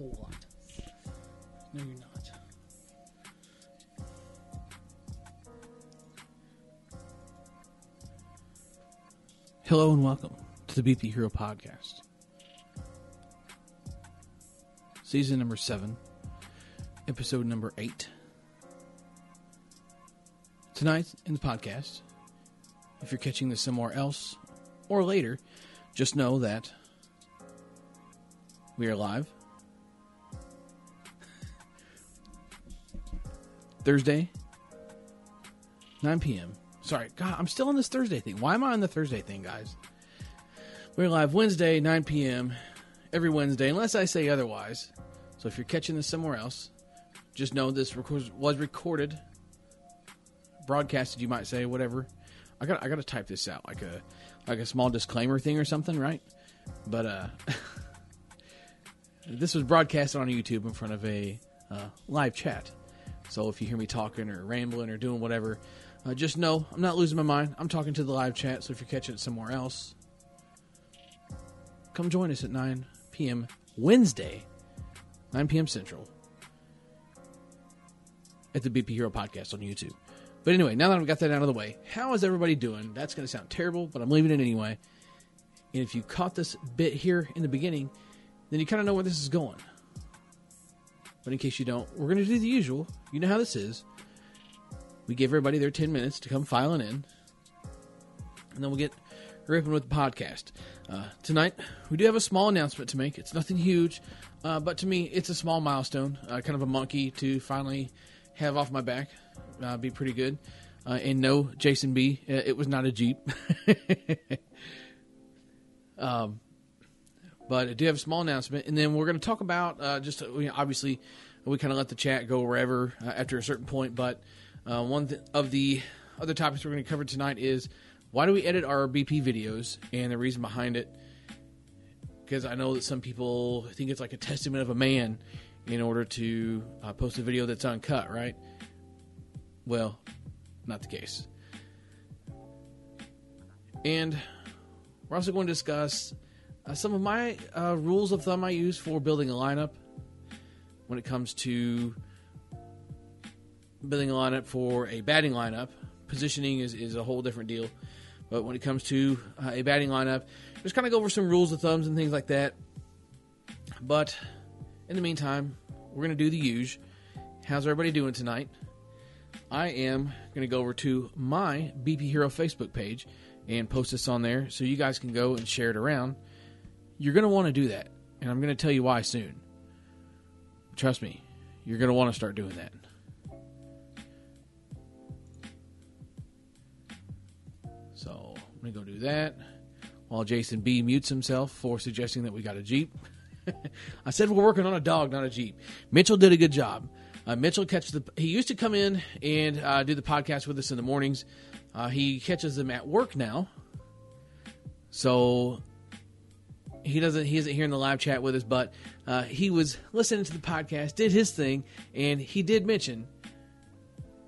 whole lot. No, you're not. Hello and welcome to the BP Hero Podcast. Season number seven, episode number eight. Tonight in the podcast, if you're catching this somewhere else or later, just know that we are live. Thursday, 9 p.m. Sorry, God, I'm still on this Thursday thing. Why am I on the Thursday thing, guys? We're live Wednesday, 9 p.m. every Wednesday, unless I say otherwise. So if you're catching this somewhere else, just know this was recorded, broadcasted, you might say, whatever. I got I got to type this out like a like a small disclaimer thing or something, right? But uh, this was broadcasted on YouTube in front of a uh, live chat. So if you hear me talking or rambling or doing whatever, uh, just know I'm not losing my mind. I'm talking to the live chat. So if you're catching it somewhere else, come join us at 9 p.m. Wednesday, 9 p.m. Central, at the BP Hero Podcast on YouTube. But anyway, now that I've got that out of the way, how is everybody doing? That's going to sound terrible, but I'm leaving it anyway. And if you caught this bit here in the beginning, then you kind of know where this is going. But in case you don't, we're going to do the usual. You know how this is. We give everybody their 10 minutes to come filing in. And then we'll get ripping with the podcast. Uh, tonight, we do have a small announcement to make. It's nothing huge, uh, but to me, it's a small milestone, uh, kind of a monkey to finally have off my back. Uh, be pretty good. Uh, and no, Jason B, uh, it was not a Jeep. um, but I do have a small announcement, and then we're going to talk about uh, just you know, obviously we kind of let the chat go wherever uh, after a certain point. But uh, one th- of the other topics we're going to cover tonight is why do we edit our BP videos and the reason behind it. Because I know that some people think it's like a testament of a man in order to uh, post a video that's uncut, right? Well, not the case. And we're also going to discuss uh, some of my uh, rules of thumb I use for building a lineup when it comes to building a lineup for a batting lineup. Positioning is, is a whole different deal. But when it comes to uh, a batting lineup, just kind of go over some rules of thumbs and things like that. But in the meantime, we're going to do the usual. How's everybody doing tonight? I am going to go over to my BP Hero Facebook page and post this on there so you guys can go and share it around. You're going to want to do that, and I'm going to tell you why soon. Trust me, you're going to want to start doing that. So I'm going to go do that while Jason B mutes himself for suggesting that we got a Jeep. I said we're working on a dog, not a Jeep. Mitchell did a good job. Uh, Mitchell catches the. He used to come in and uh, do the podcast with us in the mornings. Uh, he catches them at work now, so he doesn't. He isn't here in the live chat with us, but uh, he was listening to the podcast, did his thing, and he did mention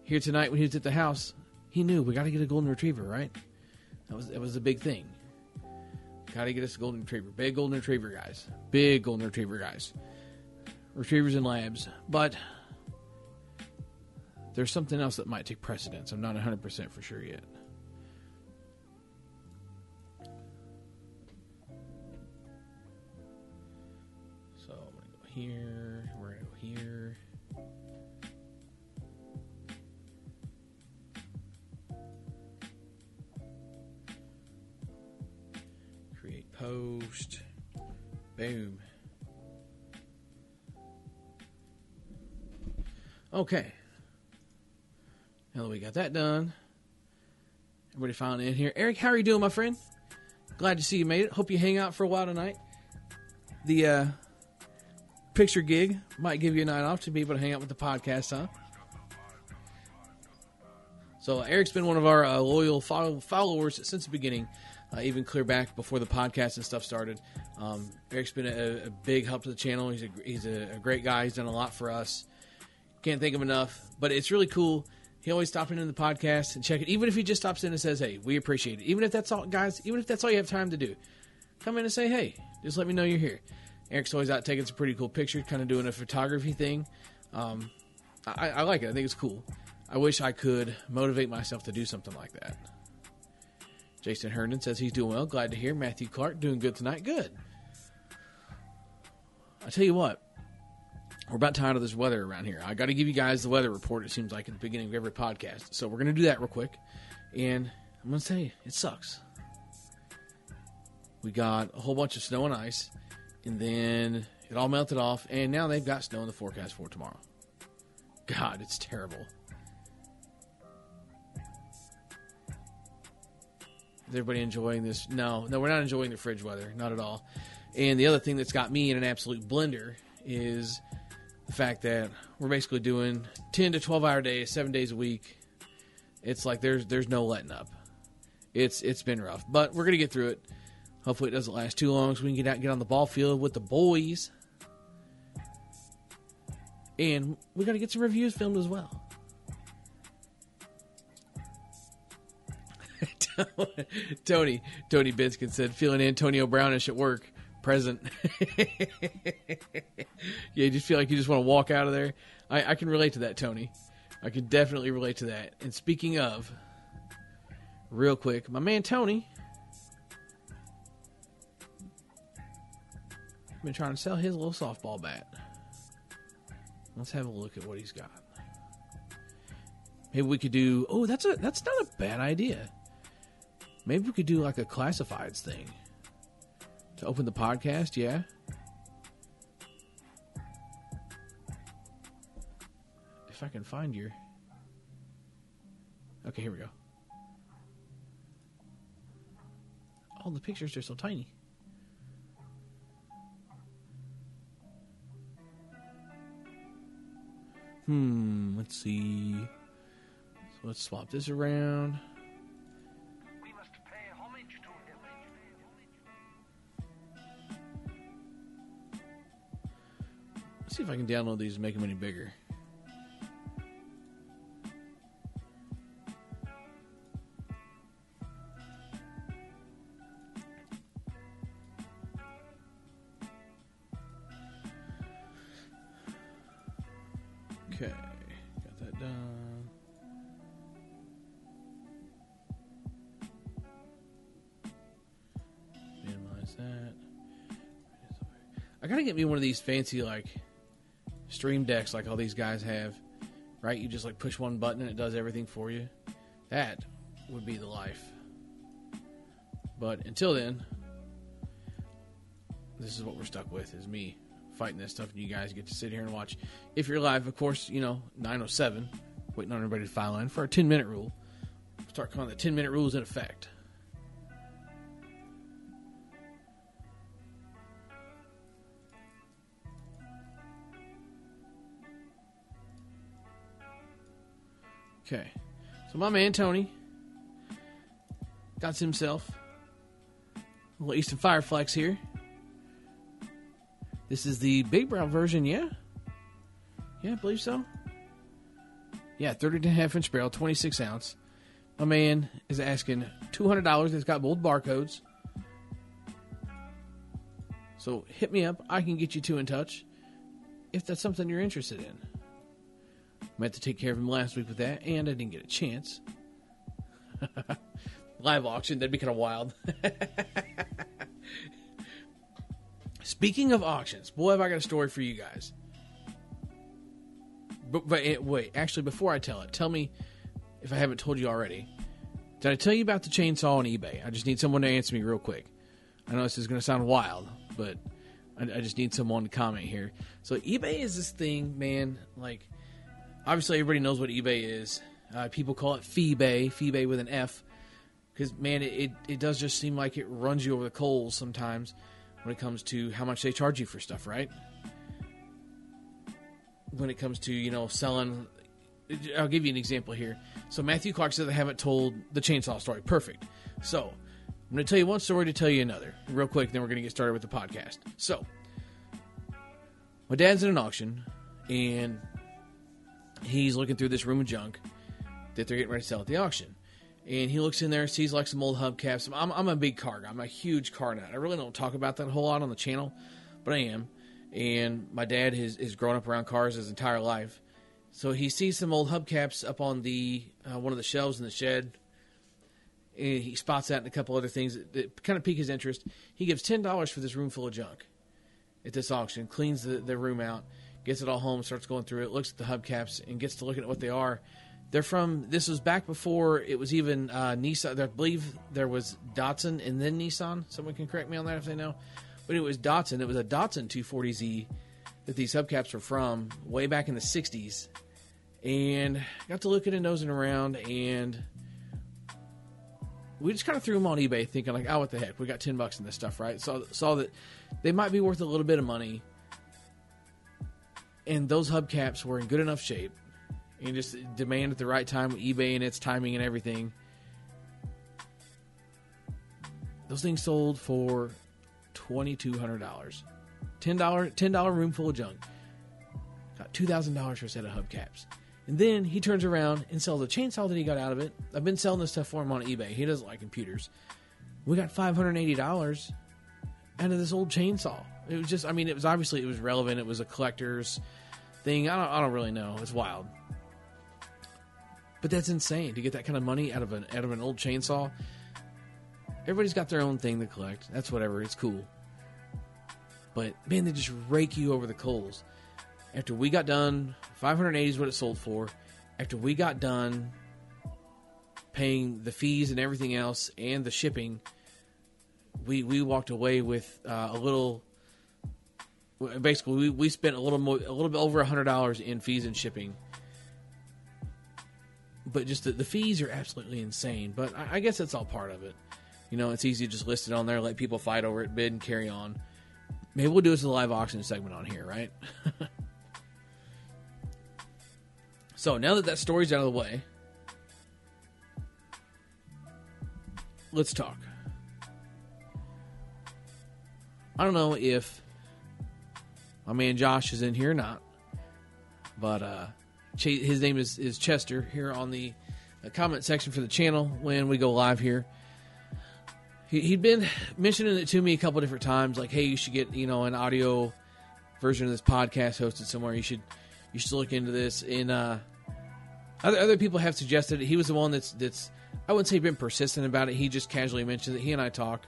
here tonight when he was at the house. He knew we got to get a golden retriever, right? That was that was a big thing. Got to get us a golden retriever, big golden retriever guys, big golden retriever guys, retrievers and labs, but there's something else that might take precedence. I'm not 100% for sure yet. Here. We're to go here. Create post. Boom. Okay. Now that we got that done, everybody finally in here. Eric, how are you doing, my friend? Glad to see you made it. Hope you hang out for a while tonight. The uh, picture gig might give you a night off to be able to hang out with the podcast, huh? So Eric's been one of our uh, loyal follow- followers since the beginning, uh, even clear back before the podcast and stuff started. Um, Eric's been a, a, big help to the channel. He's a he's a, a great guy. He's done a lot for us. Can't think of enough, but it's really cool he always stops in the podcast and check it. Even if he just stops in and says, "Hey, we appreciate it." Even if that's all, guys. Even if that's all you have time to do, come in and say, "Hey, just let me know you're here." Eric's always out taking some pretty cool pictures, kind of doing a photography thing. Um, I, I like it. I think it's cool. I wish I could motivate myself to do something like that. Jason Herndon says he's doing well. Glad to hear. Matthew Clark doing good tonight. Good. I tell you what, we're about tired of this weather around here. I got to give you guys the weather report. It seems like at the beginning of every podcast. So we're going to do that real quick, and I'm going to say it sucks. We got a whole bunch of snow and ice, and then it all melted off, and now they've got snow in the forecast for tomorrow. God, it's terrible. Is everybody enjoying this? No, no, we're not enjoying the fridge weather, not at all. And the other thing that's got me in an absolute blender is the fact that we're basically doing 10 to 12 hour days, seven days a week. It's like there's there's no letting up. It's it's been rough, but we're gonna get through it. Hopefully, it doesn't last too long, so we can get out and get on the ball field with the boys. And we got to get some reviews filmed as well. Tony Tony Binskin said, "Feeling Antonio Brownish at work." Present. yeah, you just feel like you just want to walk out of there. I, I can relate to that, Tony. I can definitely relate to that. And speaking of, real quick, my man Tony been trying to sell his little softball bat. Let's have a look at what he's got. Maybe we could do. Oh, that's a that's not a bad idea. Maybe we could do like a classifieds thing to open the podcast. Yeah. If I can find your. Okay, here we go. Oh, the pictures are so tiny. Hmm, let's see. So let's swap this around. Let's see if I can download these and make them any bigger. These fancy like stream decks like all these guys have. Right? You just like push one button and it does everything for you. That would be the life. But until then, this is what we're stuck with is me fighting this stuff and you guys get to sit here and watch. If you're live, of course, you know, 907, waiting on everybody to file in for our 10 minute rule. Start calling the 10 minute rules in effect. Okay. So my man Tony got himself a little Easton Fireflex here. This is the big brown version, yeah? Yeah, I believe so. Yeah, 30 and a half inch barrel, 26 ounce. My man is asking $200. It's got both barcodes. So hit me up. I can get you two in touch if that's something you're interested in. Had to take care of him last week with that, and I didn't get a chance. Live auction, that'd be kind of wild. Speaking of auctions, boy, have I got a story for you guys. But, but eh, wait, actually, before I tell it, tell me if I haven't told you already. Did I tell you about the chainsaw on eBay? I just need someone to answer me real quick. I know this is going to sound wild, but I, I just need someone to comment here. So eBay is this thing, man. Like, obviously, everybody knows what eBay is. Uh, people call it Feebay, Feebay with an F, because man, it, it it does just seem like it runs you over the coals sometimes when it comes to how much they charge you for stuff, right? When it comes to you know selling, I'll give you an example here. So Matthew Clark says I haven't told the chainsaw story. Perfect. So I'm going to tell you one story to tell you another, real quick. Then we're going to get started with the podcast. So my dad's at an auction, and he's looking through this room of junk that they're getting ready to sell at the auction. And he looks in there, sees like some old hubcaps. I'm, I'm a big car guy. I'm a huge car nut. I really don't talk about that a whole lot on the channel, but I am. And my dad has, has grown up around cars his entire life. So he sees some old hubcaps up on the uh, one of the shelves in the shed. And he spots that and a couple other things that, that kind of pique his interest. He gives ten dollars for this room full of junk at this auction, cleans the, the room out, gets it all home, starts going through it, looks at the hubcaps, and gets to looking at what they are. They're from. This was back before it was even uh, Nissan. I believe there was Datsun and then Nissan. Someone can correct me on that if they know. But it was Datsun. It was a Datsun 240Z that these hubcaps were from way back in the 60s. And got to looking and nosing around, and we just kind of threw them on eBay, thinking like, "Oh, what the heck? We got ten bucks in this stuff, right?" Saw saw that they might be worth a little bit of money, and those hubcaps were in good enough shape, and just demand at the right time with eBay and its timing and everything. Those things sold for twenty two hundred dollars, ten dollar ten dollar room full of junk. Got two thousand dollars for a set of hubcaps. And then he turns around and sells a chainsaw that he got out of it. I've been selling this stuff for him on eBay. He doesn't like computers. We got five hundred eighty dollars out of this old chainsaw. It was just, I mean, it was obviously it was relevant. It was a collector's thing. I don't, I don't really know. It's wild, but that's insane to get that kind of money out of an out of an old chainsaw. Everybody's got their own thing to collect. That's whatever. It's cool. But man, they just rake you over the coals after we got done, 580 is what it sold for. After we got done paying the fees and everything else and the shipping, we we walked away with uh, a little. Basically, we, we spent a little more, a little bit over a hundred dollars in fees and shipping. But just the, the fees are absolutely insane. But I, I guess that's all part of it. You know, it's easy to just list it on there, let people fight over it, bid, and carry on. Maybe we'll do as a live auction segment on here, right? So now that that story's out of the way, let's talk. I don't know if my man Josh is in here not, but uh, his name is, is Chester here on the uh, comment section for the channel when we go live here. He, had been mentioning it to me a couple different times, like, "Hey, you should get you know an audio version of this podcast hosted somewhere. You should you should look into this." And uh, other, other people have suggested it. He was the one that's that's I wouldn't say been persistent about it. He just casually mentioned that He and I talk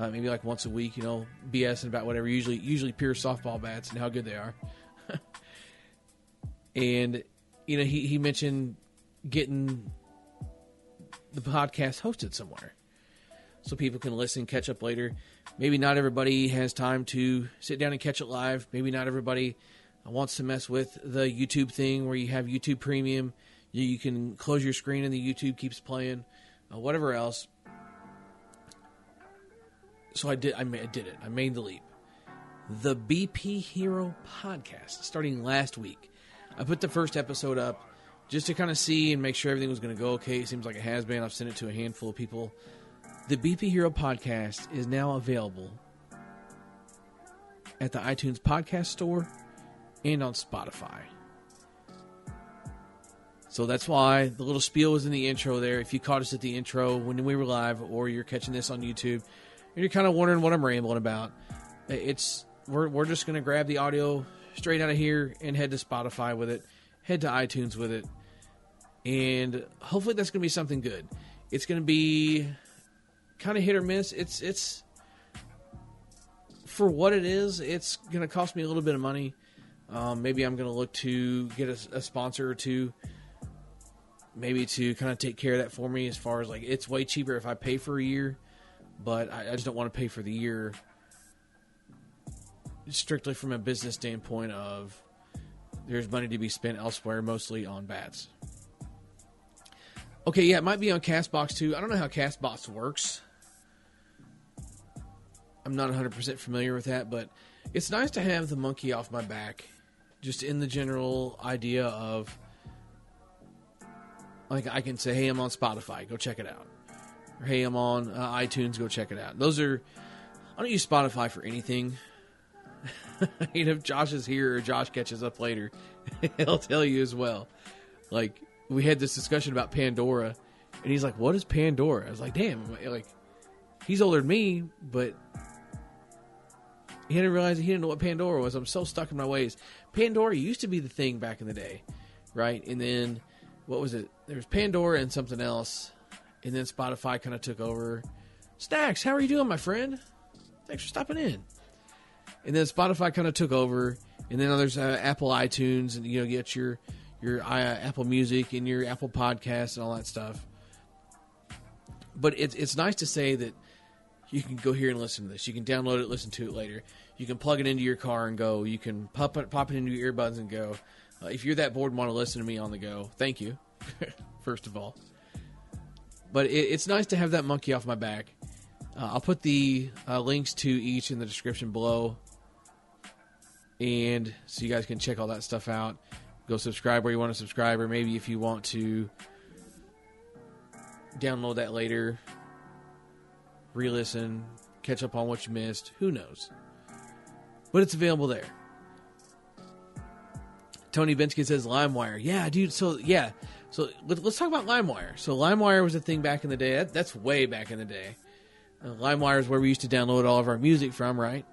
uh, maybe like once a week, you know, BSing about whatever. Usually, usually pure softball bats and how good they are. and you know, he he mentioned getting the podcast hosted somewhere so people can listen, catch up later. Maybe not everybody has time to sit down and catch it live. Maybe not everybody wants to mess with the YouTube thing where you have YouTube Premium you, you can close your screen and the YouTube keeps playing, uh, whatever else. So I did. I, I did it. I made the leap. The BP Hero podcast starting last week. I put the first episode up just to kind of see and make sure everything was going to go okay. It seems like it has been. I've sent it to a handful of people. The BP Hero podcast is now available at the iTunes Podcast Store and on Spotify. So that's why the little spiel was in the intro there. If you caught us at the intro when we were live, or you're catching this on YouTube, you're kind of wondering what I'm rambling about, it's we're we're just gonna grab the audio straight out of here and head to Spotify with it, head to iTunes with it, and hopefully that's gonna be something good. It's gonna be kind of hit or miss. It's it's for what it is. It's gonna cost me a little bit of money. Um, maybe I'm gonna look to get a, a sponsor or two maybe to kind of take care of that for me as far as like it's way cheaper if I pay for a year, but I, I just don't want to pay for the year strictly from a business standpoint of there's money to be spent elsewhere, mostly on bats. Okay, yeah, it might be on Castbox too. I don't know how Castbox works. I'm not 100% familiar with that, but it's nice to have the monkey off my back just in the general idea of like I can say, hey, I'm on Spotify, go check it out. Hey, I'm on uh, iTunes, go check it out. Those are I don't use Spotify for anything. you know, if Josh is here or Josh catches up later, he'll tell you as well. Like we had this discussion about Pandora, and he's like, "What is Pandora?" I was like, "Damn!" Like he's older than me, but He didn't realize he didn't know what Pandora was. I'm so stuck in my ways. Pandora used to be the thing back in the day, right? And then what was it? There was Pandora and something else, and then Spotify kind of took over. Stacks, how are you doing, my friend? Thanks for stopping in. And then Spotify kind of took over, and then there's uh, Apple iTunes, and you know, get your your uh, Apple Music and your Apple Podcasts and all that stuff. But it's it's nice to say that you can go here and listen to this. You can download it, listen to it later. You can plug it into your car and go. You can pop it, pop it into your earbuds and go. Uh, if you're that bored and want to listen to me on the go, thank you, first of all. But it, it's nice to have that monkey off my back. Uh, I'll put the uh, links to each in the description below, and so you guys can check all that stuff out. Go subscribe where you want to subscribe, or maybe if you want to download that later, re-listen, catch up on what you missed. Who knows? But it's available there. Tony Binsky says LimeWire. Yeah, dude. So yeah. So let, us talk about LimeWire. So LimeWire was a thing back in the day. That, that's way back in the day. Uh, LimeWire is where we used to download all of our music from, right?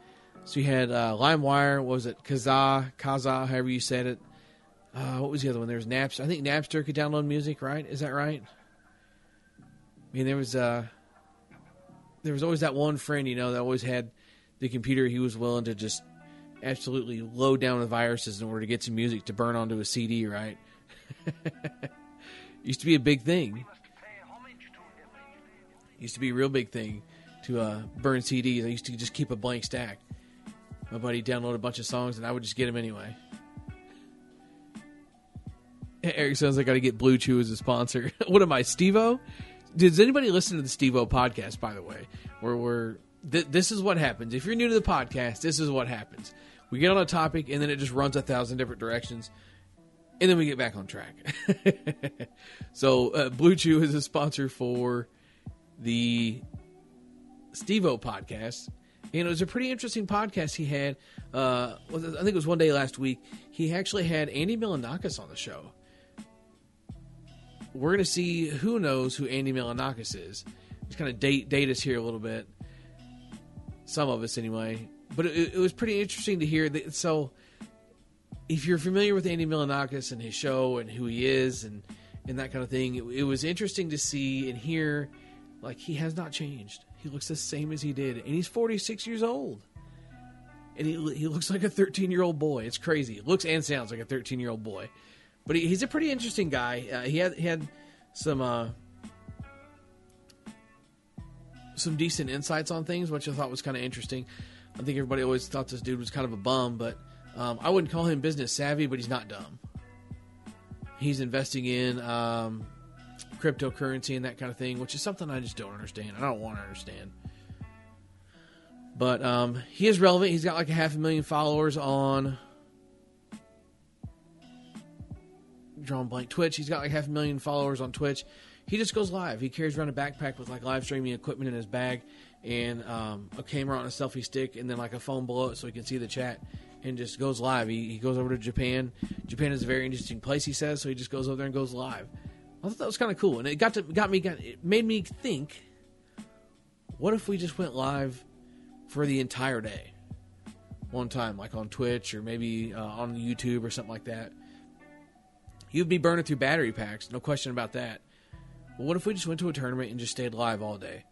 So you had uh, LimeWire. What was it? Kazaa, Kazaa, however you said it. Uh, what was the other one? There was Napster. I think Napster could download music, right? Is that right? I mean, there was uh, there was always that one friend, you know, that always had the computer he was willing to just absolutely load down with viruses in order to get some music to burn onto a CD, right? Used to be a big thing. Used to be a real big thing to uh, burn CDs. I used to just keep a blank stack. My buddy downloaded a bunch of songs, and I would just get them anyway. Eric sounds like I got to get Blue Chew as a sponsor. what am I, Steve-O? Does anybody listen to the Steve-O podcast? By the way, where we're th- this is what happens if you're new to the podcast. This is what happens. We get on a topic, and then it just runs a thousand different directions, and then we get back on track. so, uh, Blue Chew is a sponsor for the Steve-O podcast. And it was a pretty interesting podcast he had. Uh, I think it was one day last week. He actually had Andy Milonakis on the show we're going to see who knows who Andy Milonakis is. Just kind of date date us here a little bit. Some of us, anyway. But it, it was pretty interesting to hear that. So, if you're familiar with Andy Milonakis and his show and who he is and and that kind of thing, it, it was interesting to see and hear. Like he has not changed. He looks the same as he did, and he's 46 years old and he, he looks like a 13 year old boy. It's crazy. Looks and sounds like a 13 year old boy. But he, he's a pretty interesting guy. Uh, he had he had some uh, some decent insights on things, which I thought was kind of interesting. I think everybody always thought this dude was kind of a bum, but um, I wouldn't call him business savvy, but he's not dumb. He's investing in um, cryptocurrency and that kind of thing, which is something I just don't understand. I don't want to understand. But um, he is relevant. He's got like a half a million followers on drawn blank Twitch. He's got like half a million followers on Twitch. He just goes live. He carries around a backpack with like live streaming equipment in his bag and um, a camera on a selfie stick and then like a phone below it so he can see the chat and just goes live. He, he goes over to Japan. Japan is a very interesting place, he says, so he just goes over there and goes live. I thought that was kind of cool, and it got to got me got it made me think. What if we just went live for the entire day, one time, like on Twitch or maybe uh, on YouTube or something like that? You'd be burning through battery packs, no question about that. But what if we just went to a tournament and just stayed live all day?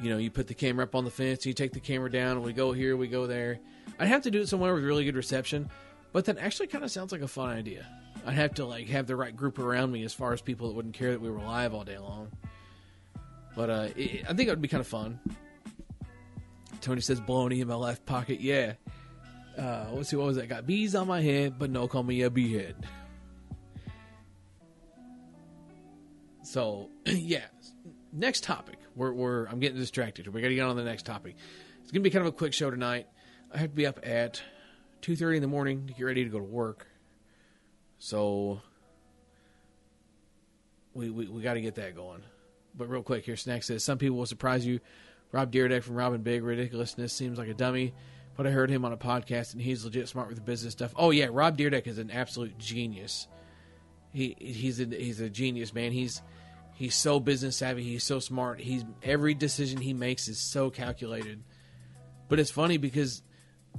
You know, you put the camera up on the fence, you take the camera down, we go here, we go there. I'd have to do it somewhere with really good reception, but that actually kind of sounds like a fun idea. I'd have to like have the right group around me as far as people that wouldn't care that we were live all day long. But uh, it, I think it would be kind of fun. Tony says, "Baloney in my left pocket." Yeah. Uh, let's see, what was that? Got bees on my head, but no, call me a beehead. So yeah, next topic. We're, we're I'm getting distracted. We got to get on the next topic. It's gonna be kind of a quick show tonight. I have to be up at two thirty in the morning to get ready to go to work. So we we, we got to get that going. But real quick here, Snack says some people will surprise you. Rob Dyrdek from Rob & Big ridiculousness seems like a dummy, but I heard him on a podcast and he's legit smart with the business stuff. Oh yeah, Rob Dyrdek is an absolute genius. He he's a he's a genius man. He's He's so business savvy. He's so smart. He's every decision he makes is so calculated. But it's funny because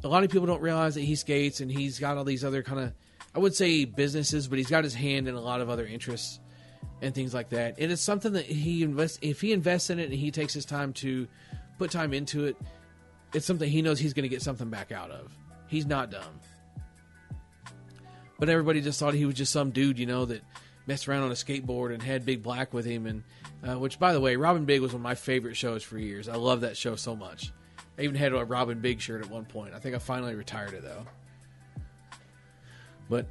a lot of people don't realize that he skates and he's got all these other kind of, I would say businesses, but he's got his hand in a lot of other interests and things like that. And it's something that he invests, if he invests in it and he takes his time to put time into it, it's something he knows he's going to get something back out of. He's not dumb. But everybody just thought he was just some dude, you know, that messed around on a skateboard and had Big Black with him. And uh, which, by the way, Rob & Big was one of my favorite shows for years. I love that show so much. I even had a Rob & Big shirt at one point. I think I finally retired it though. But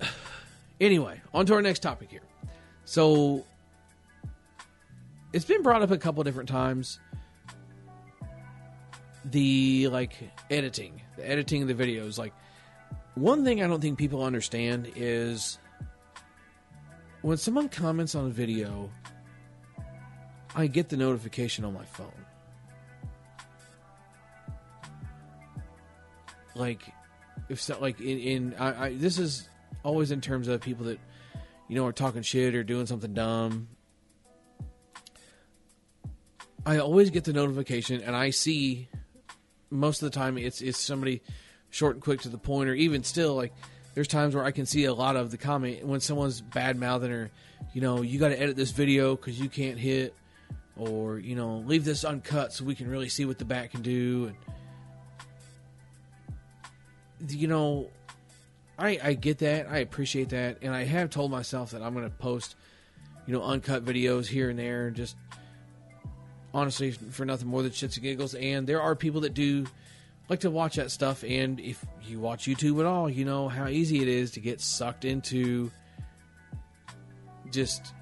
anyway, on to our next topic here. So it's been brought up a couple different times. The like editing, the editing of the videos. Like one thing I don't think people understand is when someone comments on a video, I get the notification on my phone. Like, if so, like in, in I, I, this is always in terms of people that you know are talking shit or doing something dumb. I always get the notification, and I see most of the time it's it's somebody short and quick to the point, or even still like there's times where I can see a lot of the comment when someone's bad mouthing or you know you got to edit this video because you can't hit, or you know leave this uncut so we can really see what the bat can do and you know, I I get that. I appreciate that, and I have told myself that I'm going to post, you know, uncut videos here and there, just honestly for nothing more than shits and giggles. And there are people that do like to watch that stuff, and if you watch YouTube at all, you know how easy it is to get sucked into just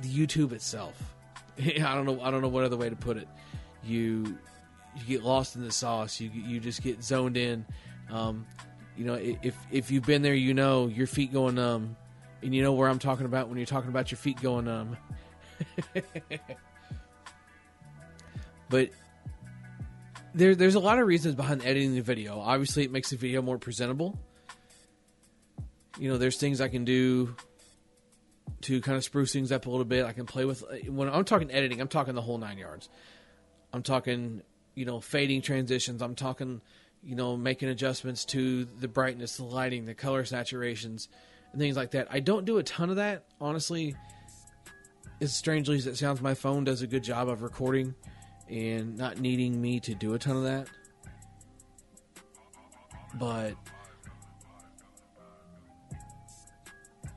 the YouTube itself. I don't know. I don't know what other way to put it. You you get lost in the sauce. You you just get zoned in. Um, you know, if if you've been there, you know your feet going numb, and you know where I'm talking about when you're talking about your feet going numb. but there, there's a lot of reasons behind editing the video. Obviously, it makes the video more presentable. You know, there's things I can do to kind of spruce things up a little bit. I can play with when I'm talking editing. I'm talking the whole nine yards. I'm talking you know, fading transitions. I'm talking, you know, making adjustments to the brightness, the lighting, the color saturations, and things like that. I don't do a ton of that, honestly. As strangely as it sounds, my phone does a good job of recording and not needing me to do a ton of that. But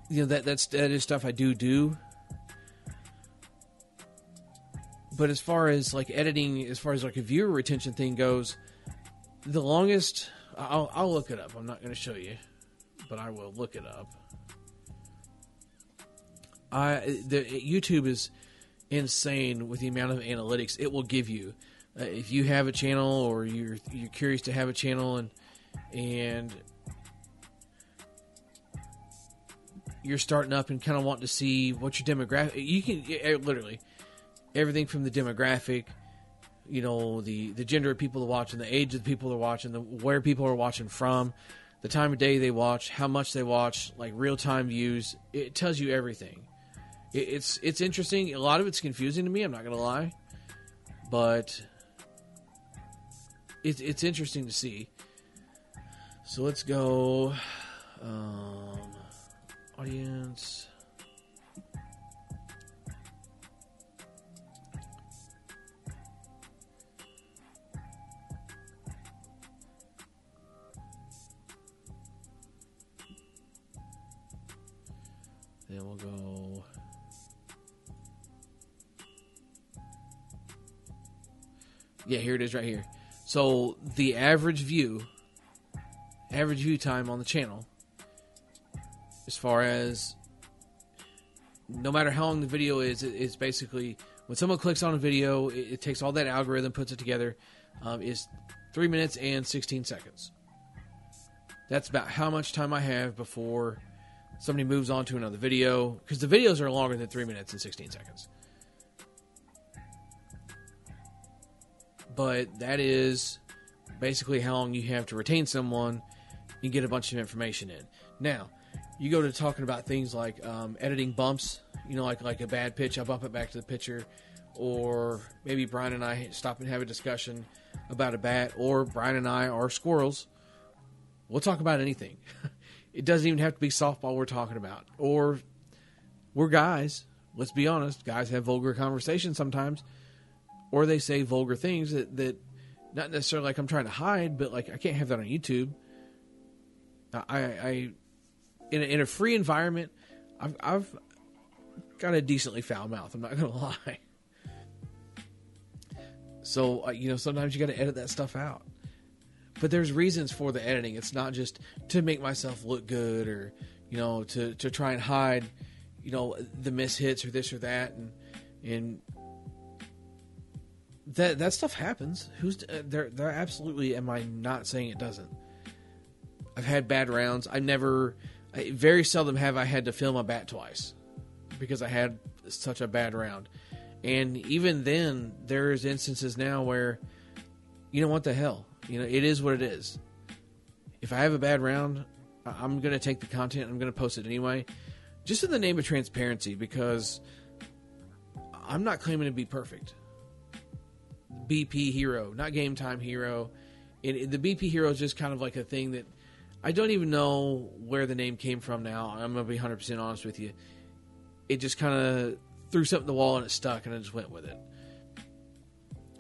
you know that that's that is stuff I do do but as far as like editing, as far as like a viewer retention thing goes, the longest I'll, I'll look it up. I'm not going to show you, but I will look it up. I the YouTube is insane with the amount of analytics it will give you. Uh, if you have a channel or you're you're curious to have a channel and and you're starting up and kind of want to see what your demographic you can literally everything from the demographic, you know, the the gender of people are watching, the age of the people are watching, the where people are watching from, the time of day they watch, how much they watch, like real time views. It tells you everything. It, it's it's interesting. A lot of it's confusing to me. I'm not gonna lie, but it's it's interesting to see. So let's go. Um, audience. Yeah, here it is right here. So the average view, average view time on the channel, as far as no matter how long the video is, it's basically when someone clicks on a video, it, it takes all that algorithm, puts it together, um, is three minutes and 16 seconds. That's about how much time I have before somebody moves on to another video because the videos are longer than three minutes and 16 seconds. But that is basically how long you have to retain someone and get a bunch of information in. Now, you go to talking about things like um, editing bumps, you know, like like a bad pitch, I bump it back to the pitcher, or maybe Brian and I stop and have a discussion about a bat, or Brian and I are squirrels, we'll talk about anything. it doesn't even have to be softball we're talking about. Or we're guys. Let's be honest. Guys have vulgar conversations sometimes. Or they say vulgar things that, that not necessarily like I'm trying to hide, but like I can't have that on YouTube. I, I in a, in a free environment, I've, I've got a decently foul mouth. I'm not gonna lie. So uh, you know, sometimes you got to edit that stuff out. But there's reasons for the editing. It's not just to make myself look good or you know to to try and hide you know the mishits or this or that and and that that stuff happens. Who's uh, there? There absolutely. Am I not saying it doesn't? I've had bad rounds. I've never, I, very seldom have I had to film a bat twice because I had such a bad round. And even then, there's instances now where, you know what the hell, you know it is what it is. If I have a bad round, I'm going to take the content. I'm going to post it anyway, just in the name of transparency because I'm not claiming to be perfect. BP hero, not game time hero. It, the BP hero is just kind of like a thing that I don't even know where the name came from now. I'm going to be 100% honest with you. It just kind of threw something the wall and it stuck, and I just went with it.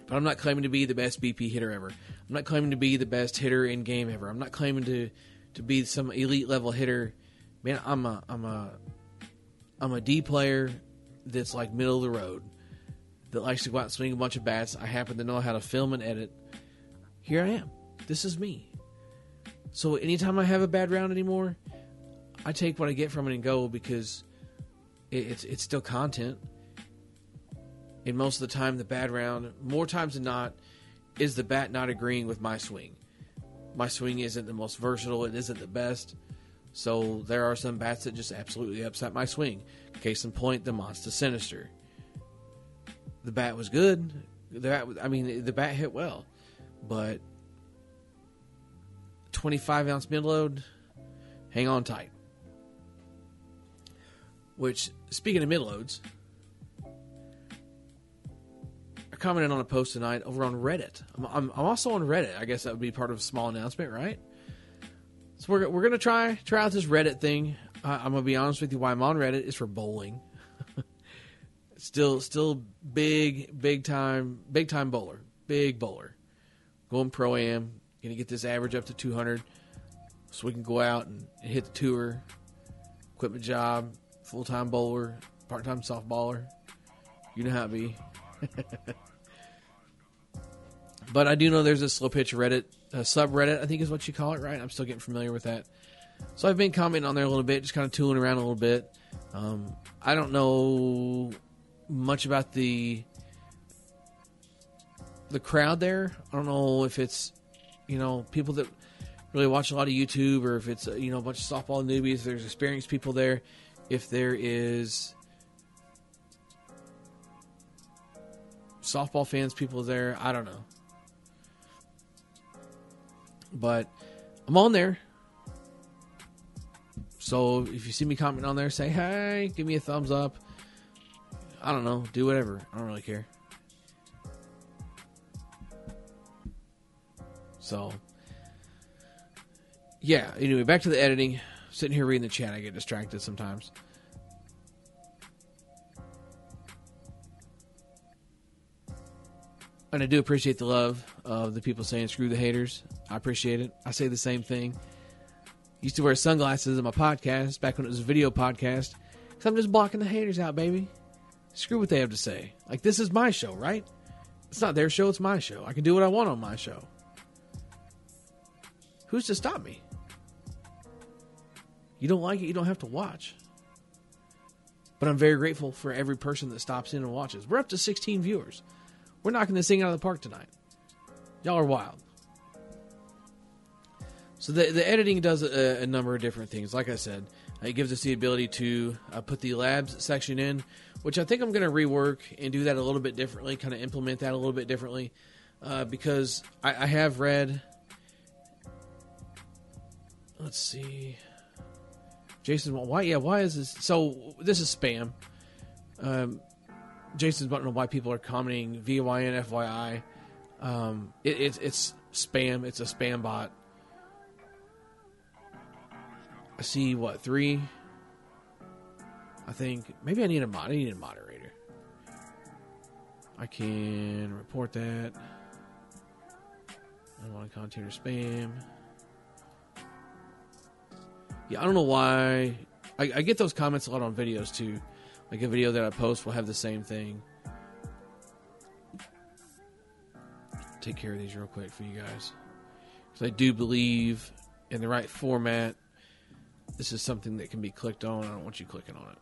But I'm not claiming to be the best BP hitter ever. I'm not claiming to be the best hitter in game ever. I'm not claiming to to be some elite level hitter. Man, I'm a I'm a I'm a D player that's like middle of the road that likes to go out and swing a bunch of bats. I happen to know how to film and edit. Here I am. This is me. So anytime I have a bad round anymore, I take what I get from it and go because it, it's it's still content. And most of the time, the bad round, more times than not, is the bat not agreeing with my swing. My swing isn't the most versatile. It isn't the best. So there are some bats that just absolutely upset my swing. Case in point, the Monsta Sinister. The bat was good. I mean, the bat hit well, but 25 ounce mid load, hang on tight. Which, speaking of mid loads, I commented on a post tonight over on Reddit. I'm, I'm, I'm, also on Reddit. I guess that would be part of a small announcement, right? So we're, we're gonna try try out this Reddit thing. Uh, I'm gonna be honest with you. Why I'm on Reddit is for bowling. Still, still big, big time, big time bowler, big bowler. Going pro am, Gonna get this average up to 200 so we can go out and, and hit the tour, quit my job, full time bowler, part time softballer. You know how it be. but I do know there's a slow pitch Reddit, uh, subreddit, I think is what you call it, right? I'm still getting familiar with that. So I've been commenting on there a little bit, just kind of tooling around a little bit. Um, I don't know much about the the crowd there. I don't know if it's you know, people that really watch a lot of YouTube, or if it's you know a bunch of softball newbies, there's experienced people there, if there is softball fans, people there, I don't know. But I'm on there. So if you see me comment on there, say hey, give me a thumbs up. I don't know, do whatever. I don't really care. So, yeah. Anyway, back to the editing. Sitting here reading the chat, I get distracted sometimes. And I do appreciate the love of the people saying "screw the haters." I appreciate it. I say the same thing. Used to wear sunglasses in my podcast back when it was a video podcast because I'm just blocking the haters out, baby. Screw what they have to say. Like this is my show, right? It's not their show; it's my show. I can do what I want on my show. Who's to stop me? You don't like it, you don't have to watch. But I'm very grateful for every person that stops in and watches. We're up to 16 viewers. We're knocking this thing out of the park tonight. Y'all are wild. So the the editing does a, a number of different things. Like I said, it gives us the ability to uh, put the labs section in, which I think I'm going to rework and do that a little bit differently, kind of implement that a little bit differently, uh, because I, I have read let's see. Jason, why? Yeah, why is this? So this is spam. Um, Jason's to know why people are commenting VYN FYI. Um, it, it's it's spam. It's a spam bot. I see what three. I think maybe I need a mod. I need a moderator. I can report that. I don't want content or spam. Yeah, I don't know why. I, I get those comments a lot on videos too. Like a video that I post will have the same thing. Take care of these real quick for you guys. Because I do believe in the right format, this is something that can be clicked on. I don't want you clicking on it.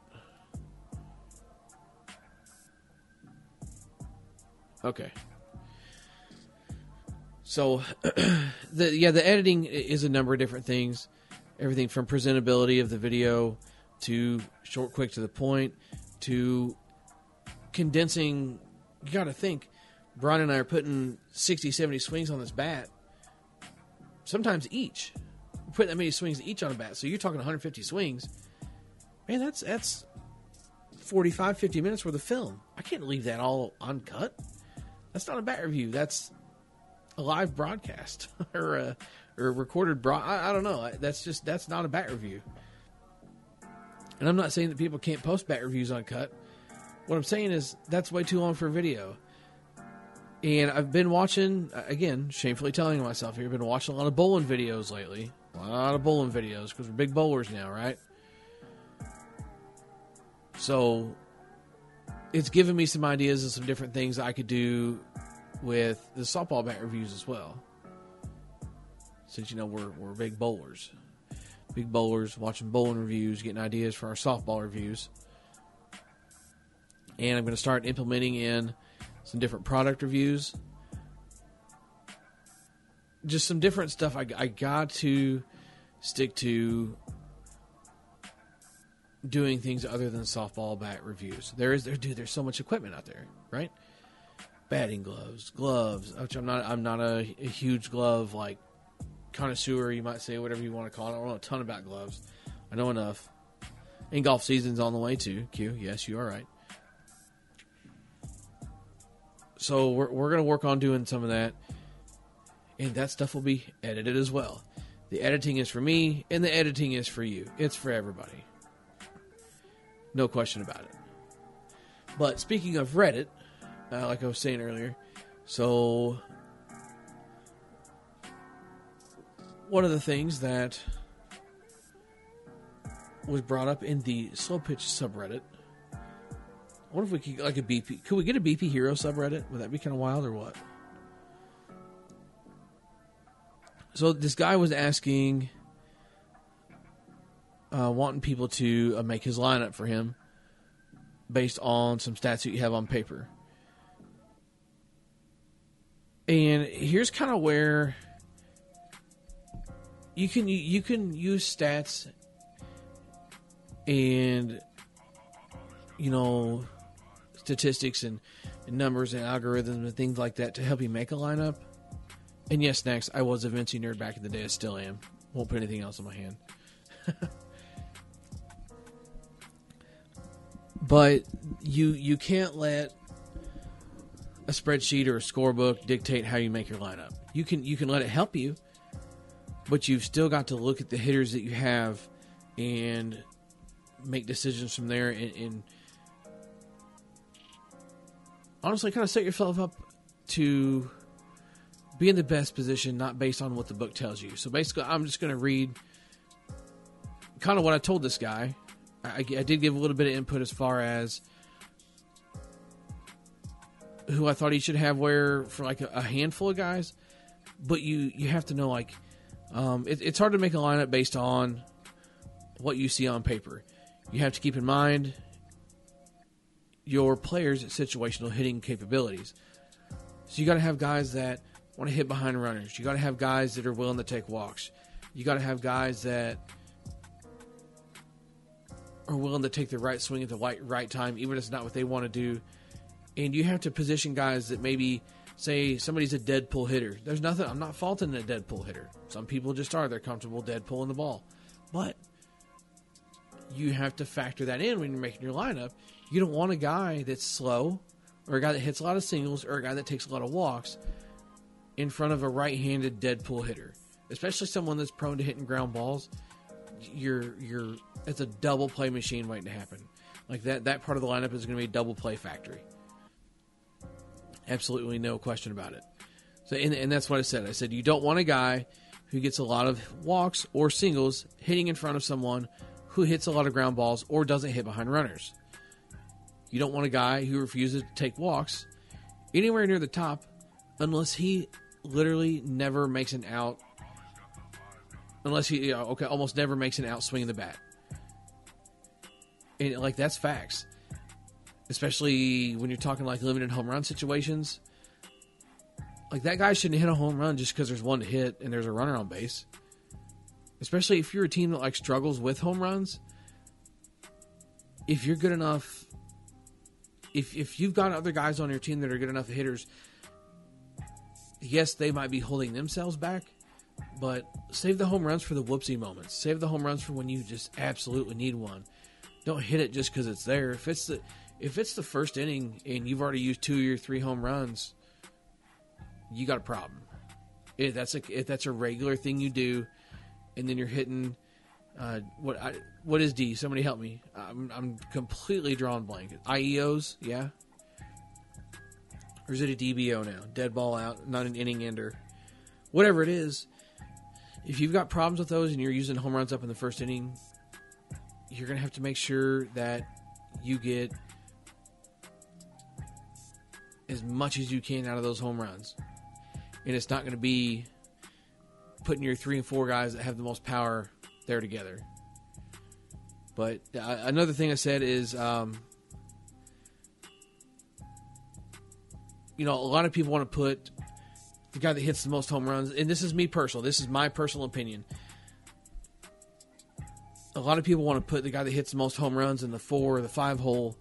Okay. So, the yeah, the editing is a number of different things. Everything from presentability of the video to short, quick, to the point to condensing. You got to think. Brian and I are putting 60, 70 swings on this bat. Sometimes each. We're putting that many swings each on a bat. So you're talking 150 swings. Man, that's that's 45, 50 minutes worth of film. I can't leave that all uncut. That's not a bat review. That's a live broadcast or a, or a recorded broad. I, I don't know. That's just that's not a bat review. And I'm not saying that people can't post bat reviews uncut. What I'm saying is that's way too long for a video. And I've been watching uh, again, shamefully telling myself here. I've been watching a lot of bowling videos lately. A lot of bowling videos because we're big bowlers now, right? So it's given me some ideas of some different things I could do with the softball bat reviews as well. Since you know we're we're big bowlers, big bowlers, watching bowling reviews, getting ideas for our softball reviews, and I'm going to start implementing in some different product reviews, just some different stuff. I, I got to stick to doing things other than softball bat reviews. There is there, dude. There's so much equipment out there, right? Batting gloves, gloves. Which I'm not. I'm not a, a huge glove like connoisseur. You might say whatever you want to call it. I don't know a ton about gloves. I know enough. And golf season's on the way too. Q. Yes, you are right. So we're we're gonna work on doing some of that, and that stuff will be edited as well. The editing is for me, and the editing is for you. It's for everybody. No question about it. But speaking of Reddit, uh, like I was saying earlier, so one of the things that was brought up in the slow pitch subreddit. What if we could like a BP. Could we get a BP Hero subreddit? Would that be kind of wild or what? So this guy was asking uh, wanting people to uh, make his lineup for him based on some stats that you have on paper. And here's kind of where you can you can use stats and you know statistics and, and numbers and algorithms and things like that to help you make a lineup. And yes, next I was a Vinci nerd back in the day. I still am. Won't put anything else in my hand. but you you can't let a spreadsheet or a scorebook dictate how you make your lineup. You can you can let it help you, but you've still got to look at the hitters that you have and make decisions from there and, and honestly kind of set yourself up to be in the best position, not based on what the book tells you. So basically, I'm just going to read kind of what I told this guy I, I did give a little bit of input as far as who I thought he should have where for like a, a handful of guys, but you you have to know like um, it, it's hard to make a lineup based on what you see on paper. You have to keep in mind your players' situational hitting capabilities. So you got to have guys that want to hit behind runners. You got to have guys that are willing to take walks. You got to have guys that are willing to take the right swing at the right, right time, even if it's not what they want to do. And you have to position guys that maybe say somebody's a dead pull hitter. There's nothing. I'm not faulting a dead pull hitter. Some people just are. They're comfortable dead pulling the ball, but you have to factor that in when you're making your lineup. You don't want a guy that's slow, or a guy that hits a lot of singles, or a guy that takes a lot of walks. in front of a right-handed dead pull hitter, especially someone that's prone to hitting ground balls. You're you're it's a double play machine waiting to happen. Like that that part of the lineup is going to be a double play factory. Absolutely no question about it. So and, and that's what I said. I said you don't want a guy who gets a lot of walks or singles hitting in front of someone who hits a lot of ground balls or doesn't hit behind runners. You don't want a guy who refuses to take walks anywhere near the top unless he literally never makes an out. Unless he, okay, almost never makes an out swing swinging the bat. And like that's facts, especially when you're talking like limited home run situations. Like that guy shouldn't hit a home run just because there's one to hit and there's a runner on base. Especially if you're a team that like struggles with home runs. If you're good enough, if if you've got other guys on your team that are good enough hitters, yes, they might be holding themselves back, but save the home runs for the whoopsie moments. Save the home runs for when you just absolutely need one. Don't hit it just because it's there. If it's the if it's the first inning and you've already used two or three home runs, you got a problem. If that's a if that's a regular thing you do, and then you're hitting uh, what I, what is D? Somebody help me. I'm I'm completely drawing blank. IEOs, yeah. Or is it a DBO now? Dead ball out, not an inning ender. Whatever it is, if you've got problems with those and you're using home runs up in the first inning, you're gonna have to make sure that you get as much as you can out of those home runs. And it's not going to be putting your three and four guys that have the most power there together. But uh, another thing I said is, um, you know, a lot of people want to put the guy that hits the most home runs, and this is me personal. This is my personal opinion. A lot of people want to put the guy that hits the most home runs in the four or the five hole.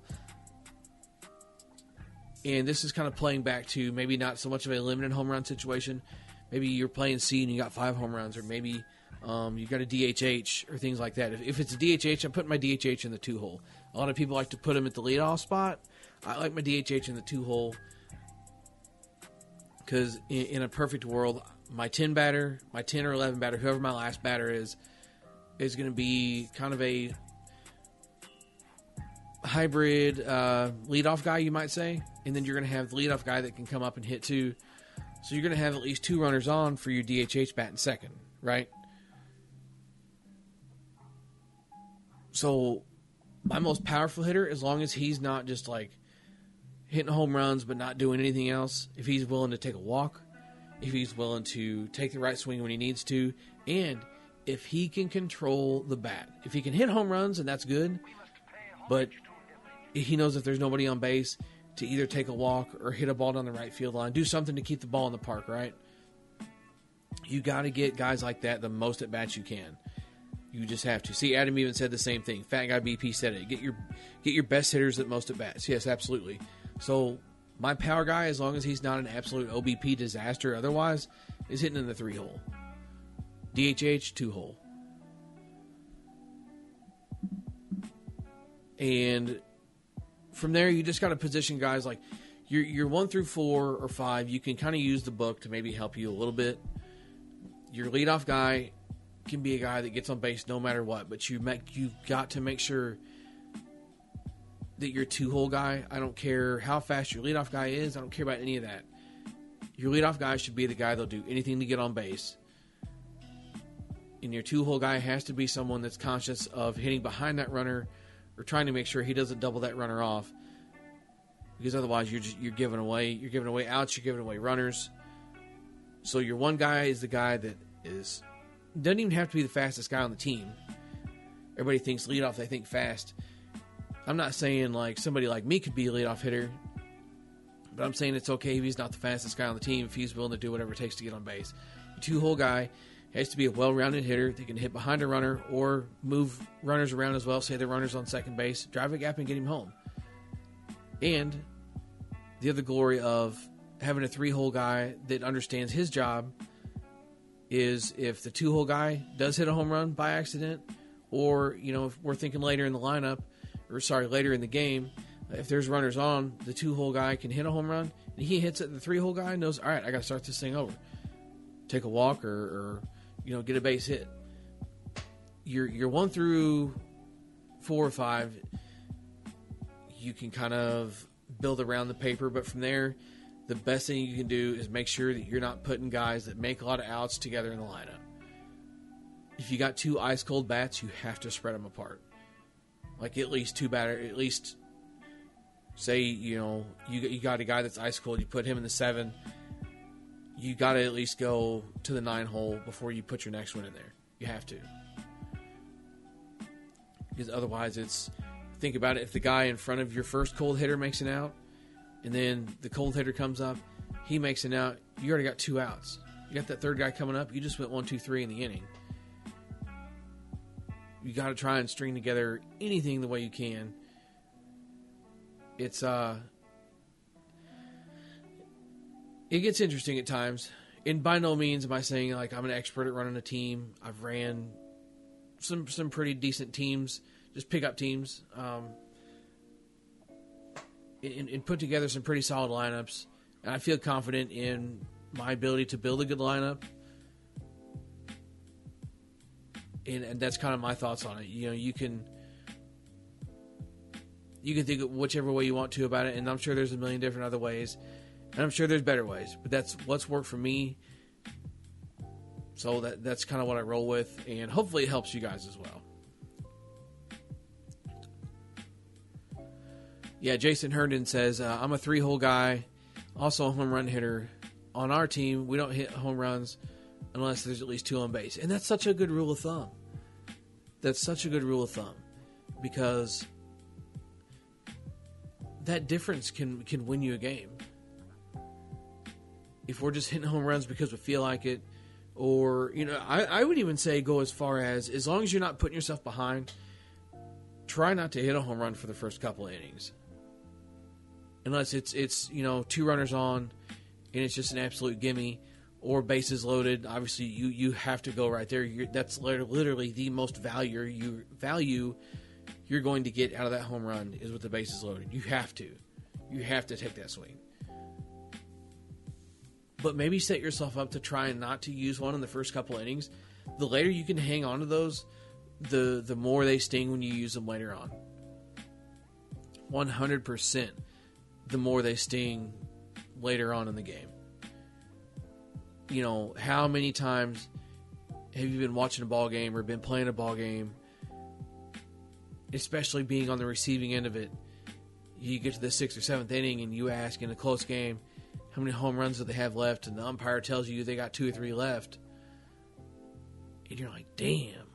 And this is kind of playing back to maybe not so much of a limited home run situation. Maybe you're playing C and you got five home runs, or maybe um, you got a DHH or things like that. If, if it's a DHH, I'm putting my DHH in the two hole. A lot of people like to put him at the leadoff spot. I like my DHH in the two hole because in, in a perfect world, my 10 batter, my 10 or 11 batter, whoever my last batter is, is going to be kind of a hybrid uh, leadoff guy, you might say. And then you're going to have the leadoff guy that can come up and hit two. So you're going to have at least two runners on for your DHH bat in second, right? So my most powerful hitter, as long as he's not just like hitting home runs but not doing anything else, if he's willing to take a walk, if he's willing to take the right swing when he needs to, and if he can control the bat. If he can hit home runs, and that's good, but he knows if there's nobody on base to either take a walk or hit a ball down the right field line, do something to keep the ball in the park, right? You got to get guys like that the most at bats you can. You just have to. See, Adam even said the same thing. Fat guy BP said it. Get your get your best hitters at most at bats. Yes, absolutely. So my power guy, as long as he's not an absolute OBP disaster, otherwise, is hitting in the three hole. DHH two hole. And from there, you just got to position guys like your your one through four or five. You can kind of use the book to maybe help you a little bit. Your leadoff guy can be a guy that gets on base no matter what, but you make you've got to make sure that your two hole guy. I don't care how fast your leadoff guy is. I don't care about any of that. Your leadoff guy should be the guy that'll do anything to get on base. And your two hole guy has to be someone that's conscious of hitting behind that runner or trying to make sure he doesn't double that runner off. Because otherwise, you're just, you're giving away you're giving away outs, you're giving away runners. So your one guy is the guy that is doesn't even have to be the fastest guy on the team. Everybody thinks leadoff; they think fast. I'm not saying like somebody like me could be a leadoff hitter, but I'm saying it's okay if he's not the fastest guy on the team if he's willing to do whatever it takes to get on base. Two hole guy has to be a well-rounded hitter that can hit behind a runner or move runners around as well. Say the runner's on second base, drive a gap and get him home. And the other glory of having a three-hole guy that understands his job is if the two-hole guy does hit a home run by accident, or you know if we're thinking later in the lineup, or sorry later in the game, if there's runners on, the two-hole guy can hit a home run. And he hits it, the three hole guy knows, all right, I got to start this thing over. Take a walk or, or you know, get a base hit. You're, you're one through four or five. You can kind of build around the paper, but from there, the best thing you can do is make sure that you're not putting guys that make a lot of outs together in the lineup. If you got two ice cold bats, you have to spread them apart. Like at least two batter, at least say you know you you got a guy that's ice cold, you put him in the seven. You got to at least go to the nine hole before you put your next one in there. You have to, because otherwise, it's think about it. If the guy in front of your first cold hitter makes an out, and then the cold hitter comes up, he makes an out. You already got two outs. You got that third guy coming up. You just went one, two, three in the inning. You got to try and string together anything the way you can. It's uh, it gets interesting at times. And by no means am I saying like I'm an expert at running a team. I've ran some some pretty decent teams, just pick up teams. Um, and, and put together some pretty solid lineups. And I feel confident in my ability to build a good lineup. And, and that's kind of my thoughts on it. You know, you can you can think whichever way you want to about it, and I'm sure there's a million different other ways, and I'm sure there's better ways. But that's what's worked for me. So that that's kind of what I roll with, and hopefully it helps you guys as well. Yeah, Jason Herndon says uh, I'm a three hole guy, also a home run hitter. On our team, we don't hit home runs unless there's at least two on base, and that's such a good rule of thumb. That's such a good rule of thumb because that difference can can win you a game. If we're just hitting home runs because we feel like it, or you know, I, I would even say go as far as as long as you're not putting yourself behind, try not to hit a home run for the first couple innings unless it's it's you know two runners on and it's just an absolute gimme or bases loaded. Obviously, you you have to go right there. You're, that's literally the most value you value you're going to get out of that home run is with the bases loaded. You have to, you have to take that swing. But maybe set yourself up to try and not to use one in the first couple innings. The later you can hang on to those, the the more they sting when you use them later on. One hundred percent the more they sting later on in the game. You know, how many times have you been watching a ball game or been playing a ball game, especially being on the receiving end of it? You get to the sixth or seventh inning and you ask in a close game, how many home runs do they have left? And the umpire tells you they got two or three left. And you're like, damn.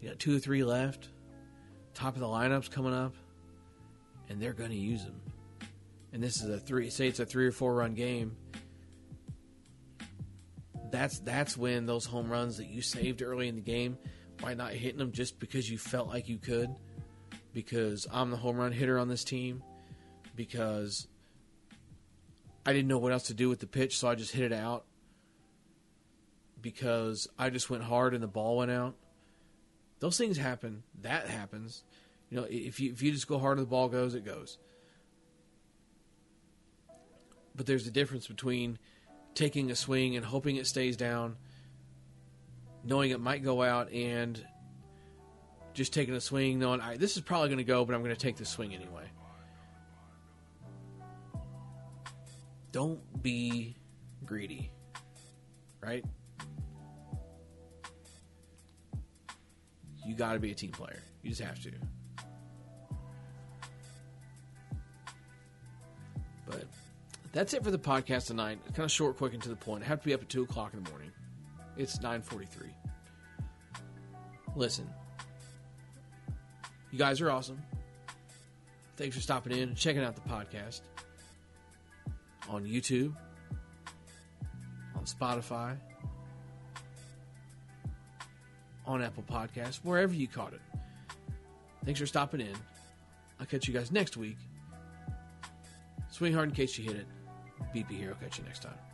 You got two or three left. Top of the lineup's coming up and they're going to use them. And this is a three. Say it's a three or four run game. That's that's when those home runs that you saved early in the game might not hitting them just because you felt like you could. Because I'm the home run hitter on this team. Because I didn't know what else to do with the pitch, so I just hit it out. Because I just went hard and the ball went out. Those things happen. That happens. You know, if you if you just go hard and the ball goes, it goes. But there's a difference between taking a swing and hoping it stays down, knowing it might go out, and just taking a swing, knowing right, this is probably going to go, but I'm going to take the swing anyway. Don't be greedy, right? You got to be a team player. You just have to. But that's it for the podcast tonight. Kind of short, quick, and to the point. I have to be up at two o'clock in the morning. It's nine forty-three. Listen, you guys are awesome. Thanks for stopping in and checking out the podcast on YouTube, on Spotify, on Apple Podcasts, wherever you caught it. Thanks for stopping in. I'll catch you guys next week Swing hard in case you hit it. BP Hero. Catch you next time.